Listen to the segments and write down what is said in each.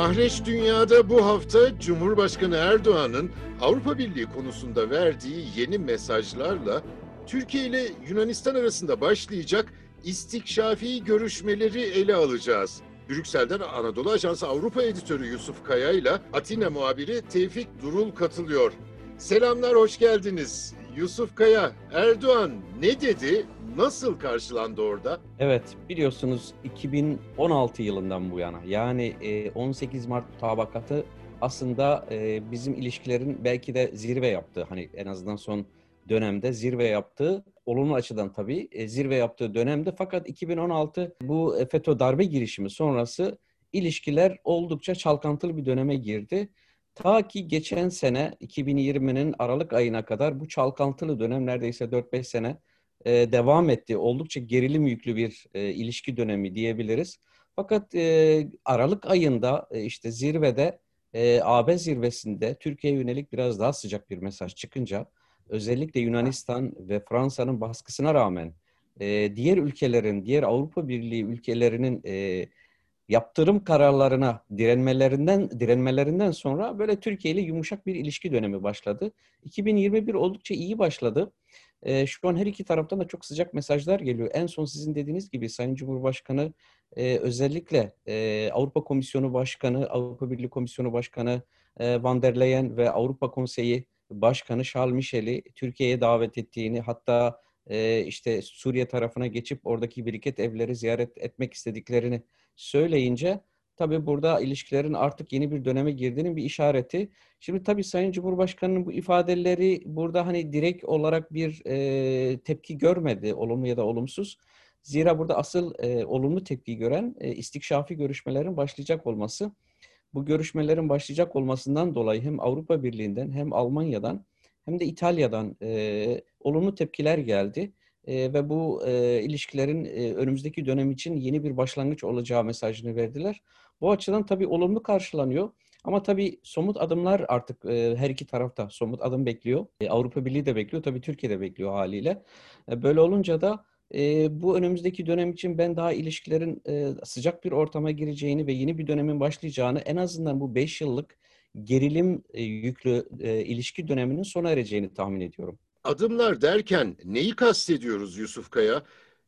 Mahreç Dünya'da bu hafta Cumhurbaşkanı Erdoğan'ın Avrupa Birliği konusunda verdiği yeni mesajlarla Türkiye ile Yunanistan arasında başlayacak istikşafi görüşmeleri ele alacağız. Brüksel'den Anadolu Ajansı Avrupa editörü Yusuf Kaya ile Atina muhabiri Tevfik Durul katılıyor. Selamlar, hoş geldiniz. Yusuf Kaya, Erdoğan ne dedi, nasıl karşılandı orada? Evet, biliyorsunuz 2016 yılından bu yana yani 18 Mart mutabakatı aslında bizim ilişkilerin belki de zirve yaptığı, hani en azından son dönemde zirve yaptığı, olumlu açıdan tabii zirve yaptığı dönemde fakat 2016 bu FETÖ darbe girişimi sonrası ilişkiler oldukça çalkantılı bir döneme girdi. Ta ki geçen sene 2020'nin Aralık ayına kadar bu çalkantılı dönem neredeyse 4-5 sene e, devam etti. Oldukça gerilim yüklü bir e, ilişki dönemi diyebiliriz. Fakat e, Aralık ayında e, işte zirvede e, AB zirvesinde Türkiye'ye yönelik biraz daha sıcak bir mesaj çıkınca özellikle Yunanistan ve Fransa'nın baskısına rağmen e, diğer ülkelerin, diğer Avrupa Birliği ülkelerinin e, yaptırım kararlarına direnmelerinden direnmelerinden sonra böyle Türkiye ile yumuşak bir ilişki dönemi başladı. 2021 oldukça iyi başladı. E, şu an her iki taraftan da çok sıcak mesajlar geliyor. En son sizin dediğiniz gibi Sayın Cumhurbaşkanı e, özellikle e, Avrupa Komisyonu Başkanı, Avrupa Birliği Komisyonu Başkanı e, Van der Leyen ve Avrupa Konseyi Başkanı Charles Michel'i Türkiye'ye davet ettiğini hatta e, işte Suriye tarafına geçip oradaki biriket evleri ziyaret etmek istediklerini söyleyince tabii burada ilişkilerin artık yeni bir döneme girdiğinin bir işareti. Şimdi tabii Sayın Cumhurbaşkanı'nın bu ifadeleri burada hani direkt olarak bir e, tepki görmedi, olumlu ya da olumsuz. Zira burada asıl e, olumlu tepki gören e, istikşafi görüşmelerin başlayacak olması. Bu görüşmelerin başlayacak olmasından dolayı hem Avrupa Birliği'nden hem Almanya'dan hem de İtalya'dan e, olumlu tepkiler geldi ve bu e, ilişkilerin e, önümüzdeki dönem için yeni bir başlangıç olacağı mesajını verdiler. Bu açıdan tabii olumlu karşılanıyor. Ama tabii somut adımlar artık e, her iki tarafta somut adım bekliyor. E, Avrupa Birliği de bekliyor, tabii Türkiye de bekliyor haliyle. E, böyle olunca da e, bu önümüzdeki dönem için ben daha ilişkilerin e, sıcak bir ortama gireceğini ve yeni bir dönemin başlayacağını en azından bu beş yıllık gerilim e, yüklü e, ilişki döneminin sona ereceğini tahmin ediyorum. Adımlar derken neyi kastediyoruz Yusuf Kaya?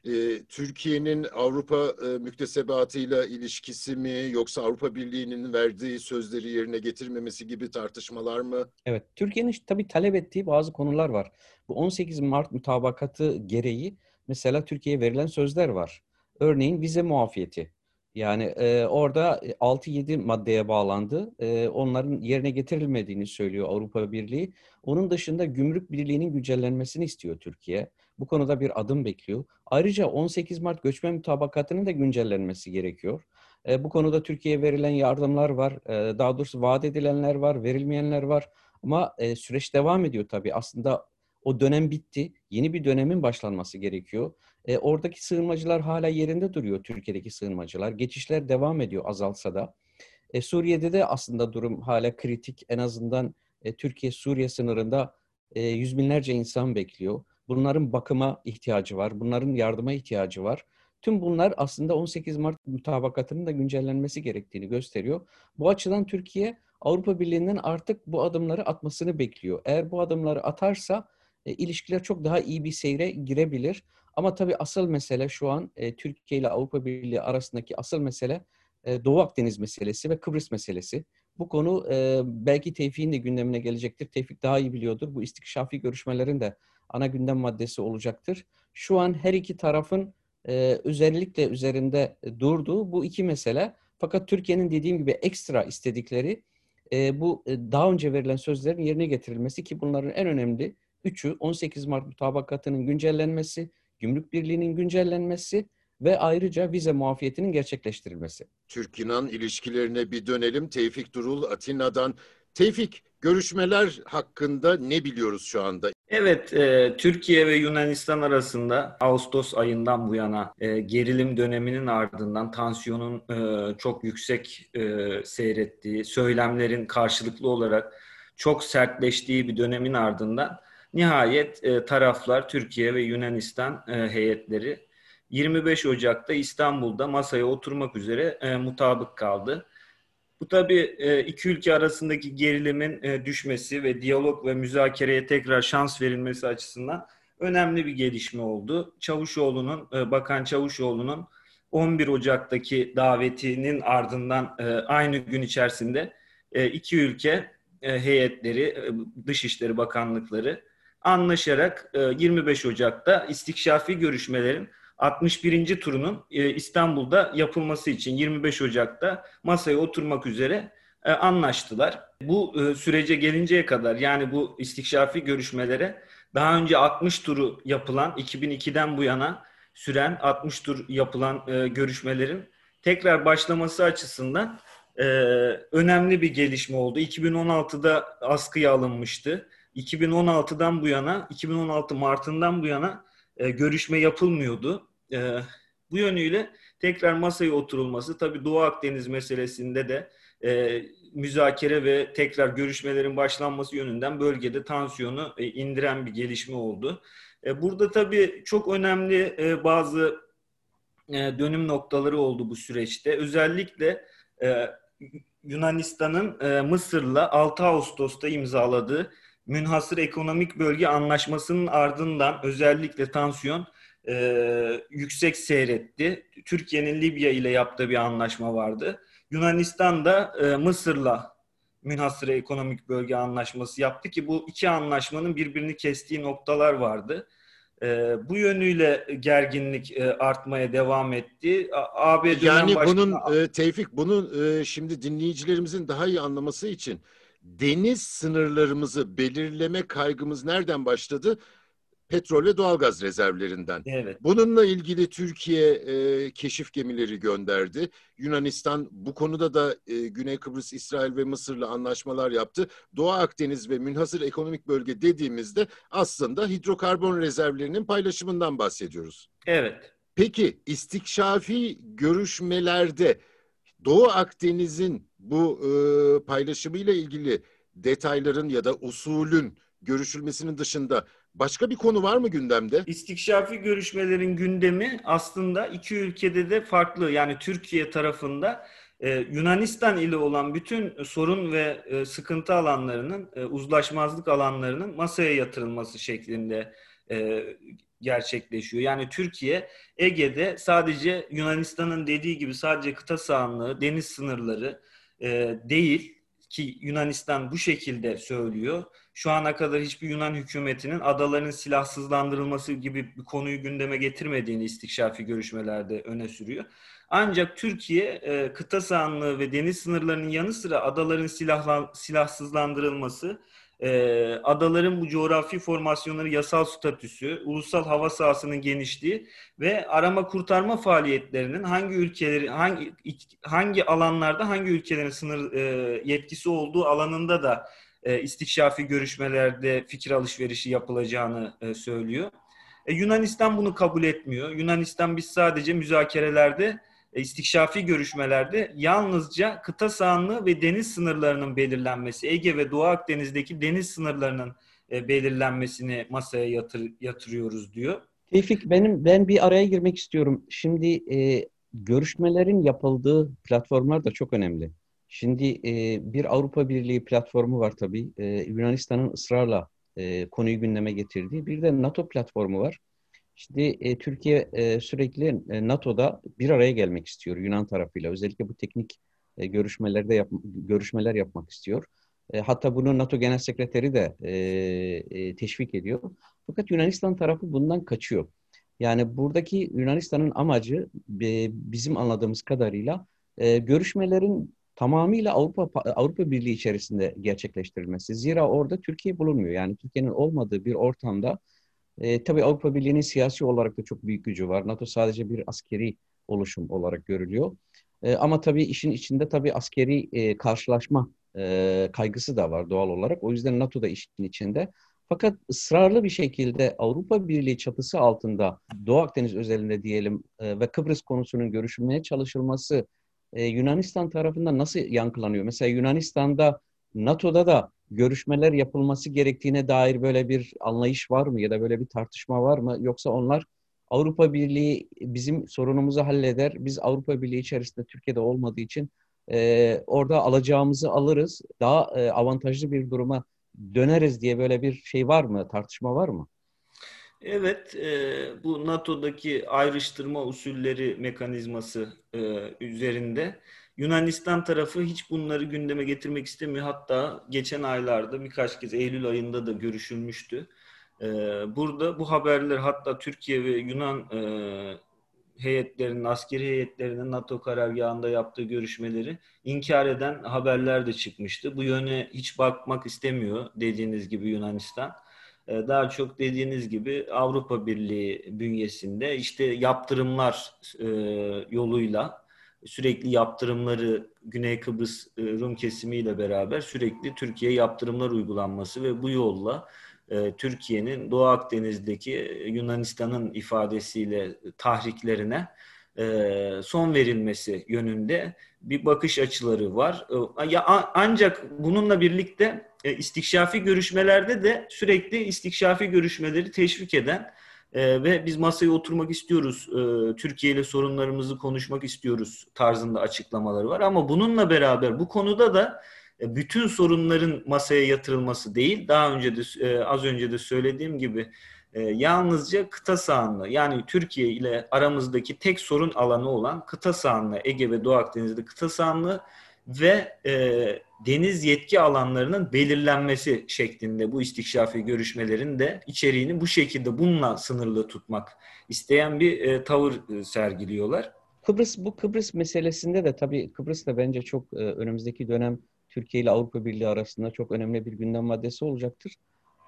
Ee, Türkiye'nin Avrupa e, müktesebatıyla ilişkisi mi yoksa Avrupa Birliği'nin verdiği sözleri yerine getirmemesi gibi tartışmalar mı? Evet, Türkiye'nin tabii talep ettiği bazı konular var. Bu 18 Mart mutabakatı gereği mesela Türkiye'ye verilen sözler var. Örneğin vize muafiyeti. Yani e, orada 6-7 maddeye bağlandı. E, onların yerine getirilmediğini söylüyor Avrupa Birliği. Onun dışında gümrük birliğinin güncellenmesini istiyor Türkiye. Bu konuda bir adım bekliyor. Ayrıca 18 Mart göçmen mutabakatının da güncellenmesi gerekiyor. E, bu konuda Türkiye'ye verilen yardımlar var. E, daha doğrusu vaat edilenler var, verilmeyenler var. Ama e, süreç devam ediyor tabii. Aslında o dönem bitti. Yeni bir dönemin başlanması gerekiyor. E, oradaki sığınmacılar hala yerinde duruyor Türkiye'deki sığınmacılar. Geçişler devam ediyor azalsa da. E, Suriye'de de aslında durum hala kritik. En azından e, Türkiye-Suriye sınırında e, yüz binlerce insan bekliyor. Bunların bakıma ihtiyacı var. Bunların yardıma ihtiyacı var. Tüm bunlar aslında 18 Mart mutabakatının da güncellenmesi gerektiğini gösteriyor. Bu açıdan Türkiye Avrupa Birliği'nden artık bu adımları atmasını bekliyor. Eğer bu adımları atarsa e, ilişkiler çok daha iyi bir seyre girebilir. Ama tabii asıl mesele şu an e, Türkiye ile Avrupa Birliği arasındaki asıl mesele e, Doğu Akdeniz meselesi ve Kıbrıs meselesi. Bu konu e, belki Tevfik'in de gündemine gelecektir. Tevfik daha iyi biliyordur. Bu istikşafi görüşmelerin de ana gündem maddesi olacaktır. Şu an her iki tarafın e, özellikle üzerinde durduğu bu iki mesele. Fakat Türkiye'nin dediğim gibi ekstra istedikleri e, bu daha önce verilen sözlerin yerine getirilmesi ki bunların en önemli üçü 18 Mart mutabakatının güncellenmesi, Gümrük Birliği'nin güncellenmesi ve ayrıca vize muafiyetinin gerçekleştirilmesi. Türk-Yunan ilişkilerine bir dönelim. Tevfik Durul Atina'dan. Tevfik, görüşmeler hakkında ne biliyoruz şu anda? Evet, e, Türkiye ve Yunanistan arasında Ağustos ayından bu yana e, gerilim döneminin ardından tansiyonun e, çok yüksek e, seyrettiği, söylemlerin karşılıklı olarak çok sertleştiği bir dönemin ardından Nihayet e, taraflar Türkiye ve Yunanistan e, heyetleri 25 Ocak'ta İstanbul'da masaya oturmak üzere e, mutabık kaldı. Bu tabii e, iki ülke arasındaki gerilimin e, düşmesi ve diyalog ve müzakereye tekrar şans verilmesi açısından önemli bir gelişme oldu. Çavuşoğlu'nun, e, Bakan Çavuşoğlu'nun 11 Ocak'taki davetinin ardından aynı gün içerisinde iki ülke heyetleri, Dışişleri Bakanlıkları anlaşarak 25 Ocak'ta istikşafi görüşmelerin 61. turunun e, İstanbul'da yapılması için 25 Ocak'ta masaya oturmak üzere e, anlaştılar. Bu e, sürece gelinceye kadar yani bu istikşafi görüşmelere daha önce 60 turu yapılan 2002'den bu yana süren 60 tur yapılan görüşmelerin tekrar başlaması açısından önemli bir gelişme oldu. 2016'da askıya alınmıştı. 2016'dan bu yana, 2016 Mart'ından bu yana görüşme yapılmıyordu. E, bu yönüyle tekrar masaya oturulması tabii Doğu Akdeniz meselesinde de e, müzakere ve tekrar görüşmelerin başlanması yönünden bölgede tansiyonu e, indiren bir gelişme oldu. E, burada tabii çok önemli e, bazı e, dönüm noktaları oldu bu süreçte. Özellikle e, Yunanistan'ın e, Mısır'la 6 Ağustos'ta imzaladığı Münhasır Ekonomik Bölge Anlaşması'nın ardından özellikle tansiyon e, yüksek seyretti. Türkiye'nin Libya ile yaptığı bir anlaşma vardı. Yunanistan da e, Mısır'la münhasıra ekonomik bölge anlaşması yaptı ki bu iki anlaşmanın birbirini kestiği noktalar vardı. E, bu yönüyle gerginlik e, artmaya devam etti. AB yani başkanı... bunun e, Tevfik bunun e, şimdi dinleyicilerimizin daha iyi anlaması için deniz sınırlarımızı belirleme kaygımız nereden başladı? petrol ve doğalgaz rezervlerinden. Evet. Bununla ilgili Türkiye e, keşif gemileri gönderdi. Yunanistan bu konuda da e, Güney Kıbrıs, İsrail ve Mısır'la anlaşmalar yaptı. Doğu Akdeniz ve münhasır ekonomik bölge dediğimizde aslında hidrokarbon rezervlerinin paylaşımından bahsediyoruz. Evet. Peki istikşafi görüşmelerde Doğu Akdeniz'in bu e, paylaşımıyla ilgili detayların ya da usulün görüşülmesinin dışında Başka bir konu var mı gündemde? İstikşafi görüşmelerin gündemi aslında iki ülkede de farklı. Yani Türkiye tarafında e, Yunanistan ile olan bütün sorun ve e, sıkıntı alanlarının, e, uzlaşmazlık alanlarının masaya yatırılması şeklinde e, gerçekleşiyor. Yani Türkiye Ege'de sadece Yunanistan'ın dediği gibi sadece kıta sahanlığı, deniz sınırları e, değil ki Yunanistan bu şekilde söylüyor şu ana kadar hiçbir Yunan hükümetinin adaların silahsızlandırılması gibi bir konuyu gündeme getirmediğini istikşafi görüşmelerde öne sürüyor. Ancak Türkiye e, kıta sahanlığı ve deniz sınırlarının yanı sıra adaların silahlan, silahsızlandırılması, e, adaların bu coğrafi formasyonları yasal statüsü, ulusal hava sahasının genişliği ve arama kurtarma faaliyetlerinin hangi ülkeleri hangi hangi alanlarda hangi ülkelerin sınır e, yetkisi olduğu alanında da e, istikşafi görüşmelerde fikir alışverişi yapılacağını e, söylüyor. E, Yunanistan bunu kabul etmiyor. Yunanistan biz sadece müzakerelerde, istikşafi görüşmelerde yalnızca kıta sahanlığı ve deniz sınırlarının belirlenmesi, Ege ve Doğu Akdeniz'deki deniz sınırlarının e, belirlenmesini masaya yatır, yatırıyoruz diyor. Tevfik benim ben bir araya girmek istiyorum. Şimdi e, görüşmelerin yapıldığı platformlar da çok önemli. Şimdi e, bir Avrupa Birliği platformu var tabii. E, Yunanistan'ın ısrarla e, konuyu gündeme getirdiği. Bir de NATO platformu var. Şimdi e, Türkiye e, sürekli e, NATO'da bir araya gelmek istiyor Yunan tarafıyla. Özellikle bu teknik e, görüşmelerde yap, görüşmeler yapmak istiyor. E, hatta bunu NATO Genel Sekreteri de e, e, teşvik ediyor. Fakat Yunanistan tarafı bundan kaçıyor. Yani buradaki Yunanistan'ın amacı e, bizim anladığımız kadarıyla e, görüşmelerin tamamıyla Avrupa Avrupa Birliği içerisinde gerçekleştirilmesi. Zira orada Türkiye bulunmuyor. Yani Türkiye'nin olmadığı bir ortamda e, tabii Avrupa Birliği'nin siyasi olarak da çok büyük gücü var. NATO sadece bir askeri oluşum olarak görülüyor. E, ama tabii işin içinde tabii askeri e, karşılaşma e, kaygısı da var doğal olarak. O yüzden NATO da işin içinde. Fakat ısrarlı bir şekilde Avrupa Birliği çatısı altında Doğu Akdeniz özelinde diyelim e, ve Kıbrıs konusunun görüşülmeye çalışılması e, Yunanistan tarafından nasıl yankılanıyor? Mesela Yunanistan'da NATO'da da görüşmeler yapılması gerektiğine dair böyle bir anlayış var mı ya da böyle bir tartışma var mı? Yoksa onlar Avrupa Birliği bizim sorunumuzu halleder. Biz Avrupa Birliği içerisinde Türkiye'de olmadığı için e, orada alacağımızı alırız, daha e, avantajlı bir duruma döneriz diye böyle bir şey var mı, tartışma var mı? Evet, e, bu NATO'daki ayrıştırma usulleri mekanizması e, üzerinde Yunanistan tarafı hiç bunları gündeme getirmek istemiyor. Hatta geçen aylarda birkaç kez Eylül ayında da görüşülmüştü. E, burada bu haberler hatta Türkiye ve Yunan e, heyetlerinin, askeri heyetlerinin NATO karargahında yaptığı görüşmeleri inkar eden haberler de çıkmıştı. Bu yöne hiç bakmak istemiyor dediğiniz gibi Yunanistan. Ee, daha çok dediğiniz gibi Avrupa Birliği bünyesinde işte yaptırımlar e, yoluyla sürekli yaptırımları Güney Kıbrıs e, Rum kesimiyle beraber sürekli Türkiye yaptırımlar uygulanması ve bu yolla e, Türkiye'nin Doğu Akdeniz'deki Yunanistan'ın ifadesiyle tahriklerine son verilmesi yönünde bir bakış açıları var. Ancak bununla birlikte e, istikşafi görüşmelerde de sürekli istikşafi görüşmeleri teşvik eden e, ve biz masaya oturmak istiyoruz, e, Türkiye ile sorunlarımızı konuşmak istiyoruz tarzında açıklamaları var. Ama bununla beraber bu konuda da e, bütün sorunların masaya yatırılması değil, daha önce de e, az önce de söylediğim gibi e, yalnızca kıta sahanlığı yani Türkiye ile aramızdaki tek sorun alanı olan kıta sahanlığı, Ege ve Doğu Akdeniz'de kıta sahanlığı ve e, deniz yetki alanlarının belirlenmesi şeklinde bu istikşafi görüşmelerin de içeriğini bu şekilde bununla sınırlı tutmak isteyen bir e, tavır e, sergiliyorlar. Kıbrıs bu Kıbrıs meselesinde de tabii Kıbrıs da bence çok e, önümüzdeki dönem Türkiye ile Avrupa Birliği arasında çok önemli bir gündem maddesi olacaktır.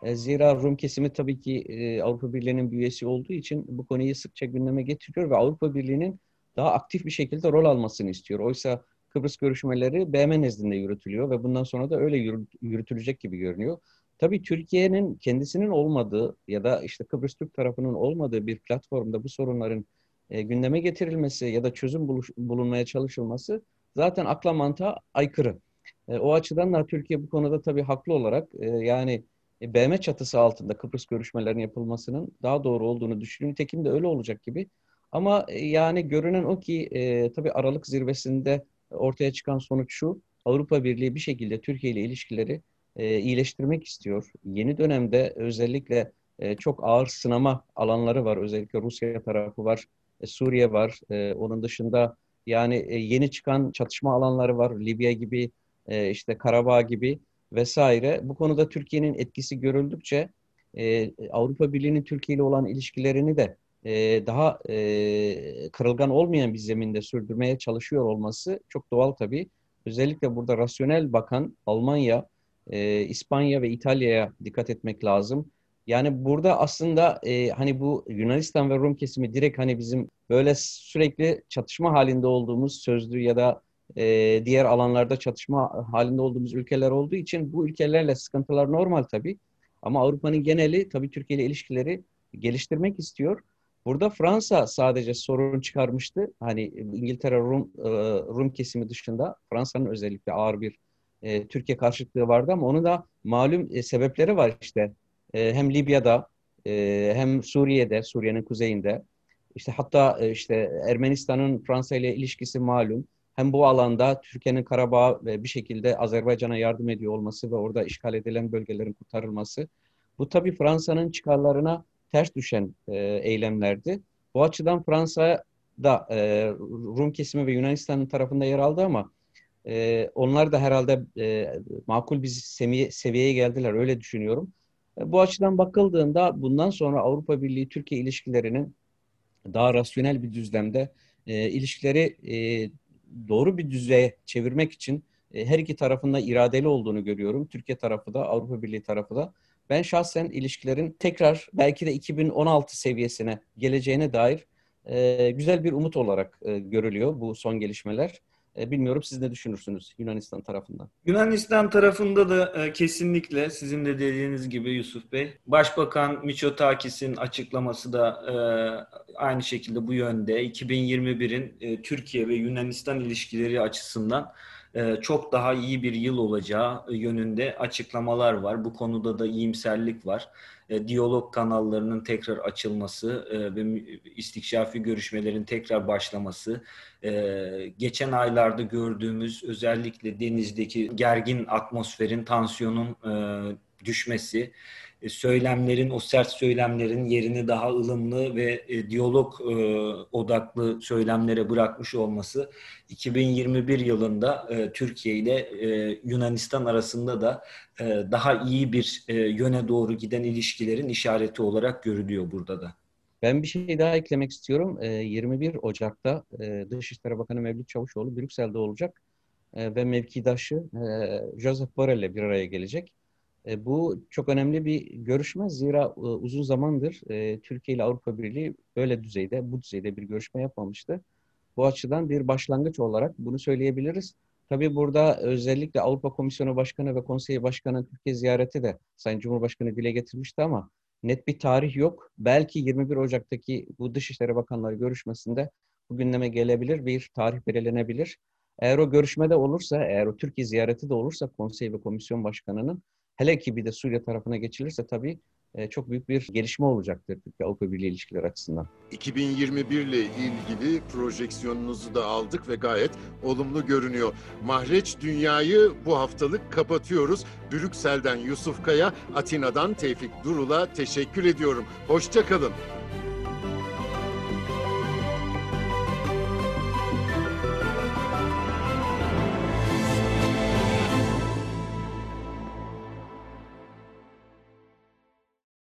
E, zira Rum kesimi tabii ki e, Avrupa Birliği'nin bir üyesi olduğu için bu konuyu sıkça gündeme getiriyor ve Avrupa Birliği'nin daha aktif bir şekilde rol almasını istiyor. Oysa Kıbrıs görüşmeleri BM nezdinde yürütülüyor ve bundan sonra da öyle yürütülecek gibi görünüyor. Tabii Türkiye'nin kendisinin olmadığı ya da işte Kıbrıs Türk tarafının olmadığı bir platformda bu sorunların e, gündeme getirilmesi ya da çözüm bulunmaya çalışılması zaten akla mantığa aykırı. E, o açıdan da Türkiye bu konuda tabii haklı olarak e, yani BM çatısı altında Kıbrıs görüşmelerinin yapılmasının daha doğru olduğunu düşünüyor. Nitekim de öyle olacak gibi. Ama yani görünen o ki tabii Aralık zirvesinde ortaya çıkan sonuç şu. Avrupa Birliği bir şekilde Türkiye ile ilişkileri e, iyileştirmek istiyor. Yeni dönemde özellikle e, çok ağır sınama alanları var. Özellikle Rusya tarafı var, e, Suriye var. E, onun dışında yani e, yeni çıkan çatışma alanları var. Libya gibi, e, işte Karabağ gibi vesaire. Bu konuda Türkiye'nin etkisi görüldükçe e, Avrupa Birliği'nin Türkiye ile olan ilişkilerini de e, daha e, kırılgan olmayan bir zeminde sürdürmeye çalışıyor olması çok doğal tabii. Özellikle burada rasyonel bakan Almanya, e, İspanya ve İtalya'ya dikkat etmek lazım. Yani burada aslında e, hani bu Yunanistan ve Rum kesimi direkt hani bizim böyle sürekli çatışma halinde olduğumuz sözlü ya da e, diğer alanlarda çatışma halinde olduğumuz ülkeler olduğu için bu ülkelerle sıkıntılar normal tabii. Ama Avrupa'nın geneli tabii Türkiye ile ilişkileri geliştirmek istiyor. Burada Fransa sadece sorun çıkarmıştı. Hani İngiltere Rum e, Rum kesimi dışında Fransa'nın özellikle ağır bir e, Türkiye karşıtlığı vardı ama onun da malum e, sebepleri var işte. E, hem Libya'da e, hem Suriye'de, Suriye'nin kuzeyinde işte hatta e, işte Ermenistan'ın Fransa ile ilişkisi malum. Hem bu alanda Türkiye'nin Karabağ ve bir şekilde Azerbaycan'a yardım ediyor olması ve orada işgal edilen bölgelerin kurtarılması. Bu tabii Fransa'nın çıkarlarına ters düşen e, eylemlerdi. Bu açıdan Fransa da e, Rum kesimi ve Yunanistan'ın tarafında yer aldı ama e, onlar da herhalde e, makul bir seviye, seviyeye geldiler öyle düşünüyorum. E, bu açıdan bakıldığında bundan sonra Avrupa Birliği Türkiye ilişkilerinin daha rasyonel bir düzlemde e, ilişkileri e, doğru bir düzeye çevirmek için e, her iki tarafında iradeli olduğunu görüyorum. Türkiye tarafı da Avrupa Birliği tarafı da. Ben şahsen ilişkilerin tekrar belki de 2016 seviyesine geleceğine dair e, güzel bir umut olarak e, görülüyor bu son gelişmeler. E, bilmiyorum siz ne düşünürsünüz Yunanistan tarafından? Yunanistan tarafında da e, kesinlikle sizin de dediğiniz gibi Yusuf Bey. Başbakan Mitsotakis'in açıklaması da e, aynı şekilde bu yönde. 2021'in e, Türkiye ve Yunanistan ilişkileri açısından çok daha iyi bir yıl olacağı yönünde açıklamalar var. Bu konuda da iyimserlik var. e, diyalog kanallarının tekrar açılması e, ve istikşafi görüşmelerin tekrar başlaması, e, geçen aylarda gördüğümüz özellikle denizdeki gergin atmosferin, tansiyonun e, düşmesi, e, söylemlerin, o sert söylemlerin yerini daha ılımlı ve e, diyalog e, odaklı söylemlere bırakmış olması 2021 yılında e, Türkiye ile e, Yunanistan arasında da e, daha iyi bir e, yöne doğru giden ilişkilerin işareti olarak görülüyor burada da. Ben bir şey daha eklemek istiyorum. 21 Ocak'ta Dışişleri Bakanı Mevlüt Çavuşoğlu Brüksel'de olacak ve mevkidaşı Joseph Borrell ile bir araya gelecek. Bu çok önemli bir görüşme. Zira uzun zamandır Türkiye ile Avrupa Birliği böyle düzeyde, bu düzeyde bir görüşme yapmamıştı. Bu açıdan bir başlangıç olarak bunu söyleyebiliriz. Tabii burada özellikle Avrupa Komisyonu Başkanı ve Konseyi Başkanı Türkiye ziyareti de Sayın Cumhurbaşkanı dile getirmişti ama net bir tarih yok. Belki 21 Ocak'taki bu Dışişleri Bakanları görüşmesinde bu gündeme gelebilir, bir tarih belirlenebilir. Eğer o görüşmede olursa, eğer o Türkiye ziyareti de olursa konsey ve komisyon başkanının hele ki bir de Suriye tarafına geçilirse tabii e, çok büyük bir gelişme olacaktır Türkiye Avrupa Birliği ilişkileri açısından. 2021 ile ilgili projeksiyonunuzu da aldık ve gayet olumlu görünüyor. Mahreç Dünya'yı bu haftalık kapatıyoruz. Brüksel'den Yusuf Kaya, Atina'dan Tevfik Durul'a teşekkür ediyorum. Hoşçakalın.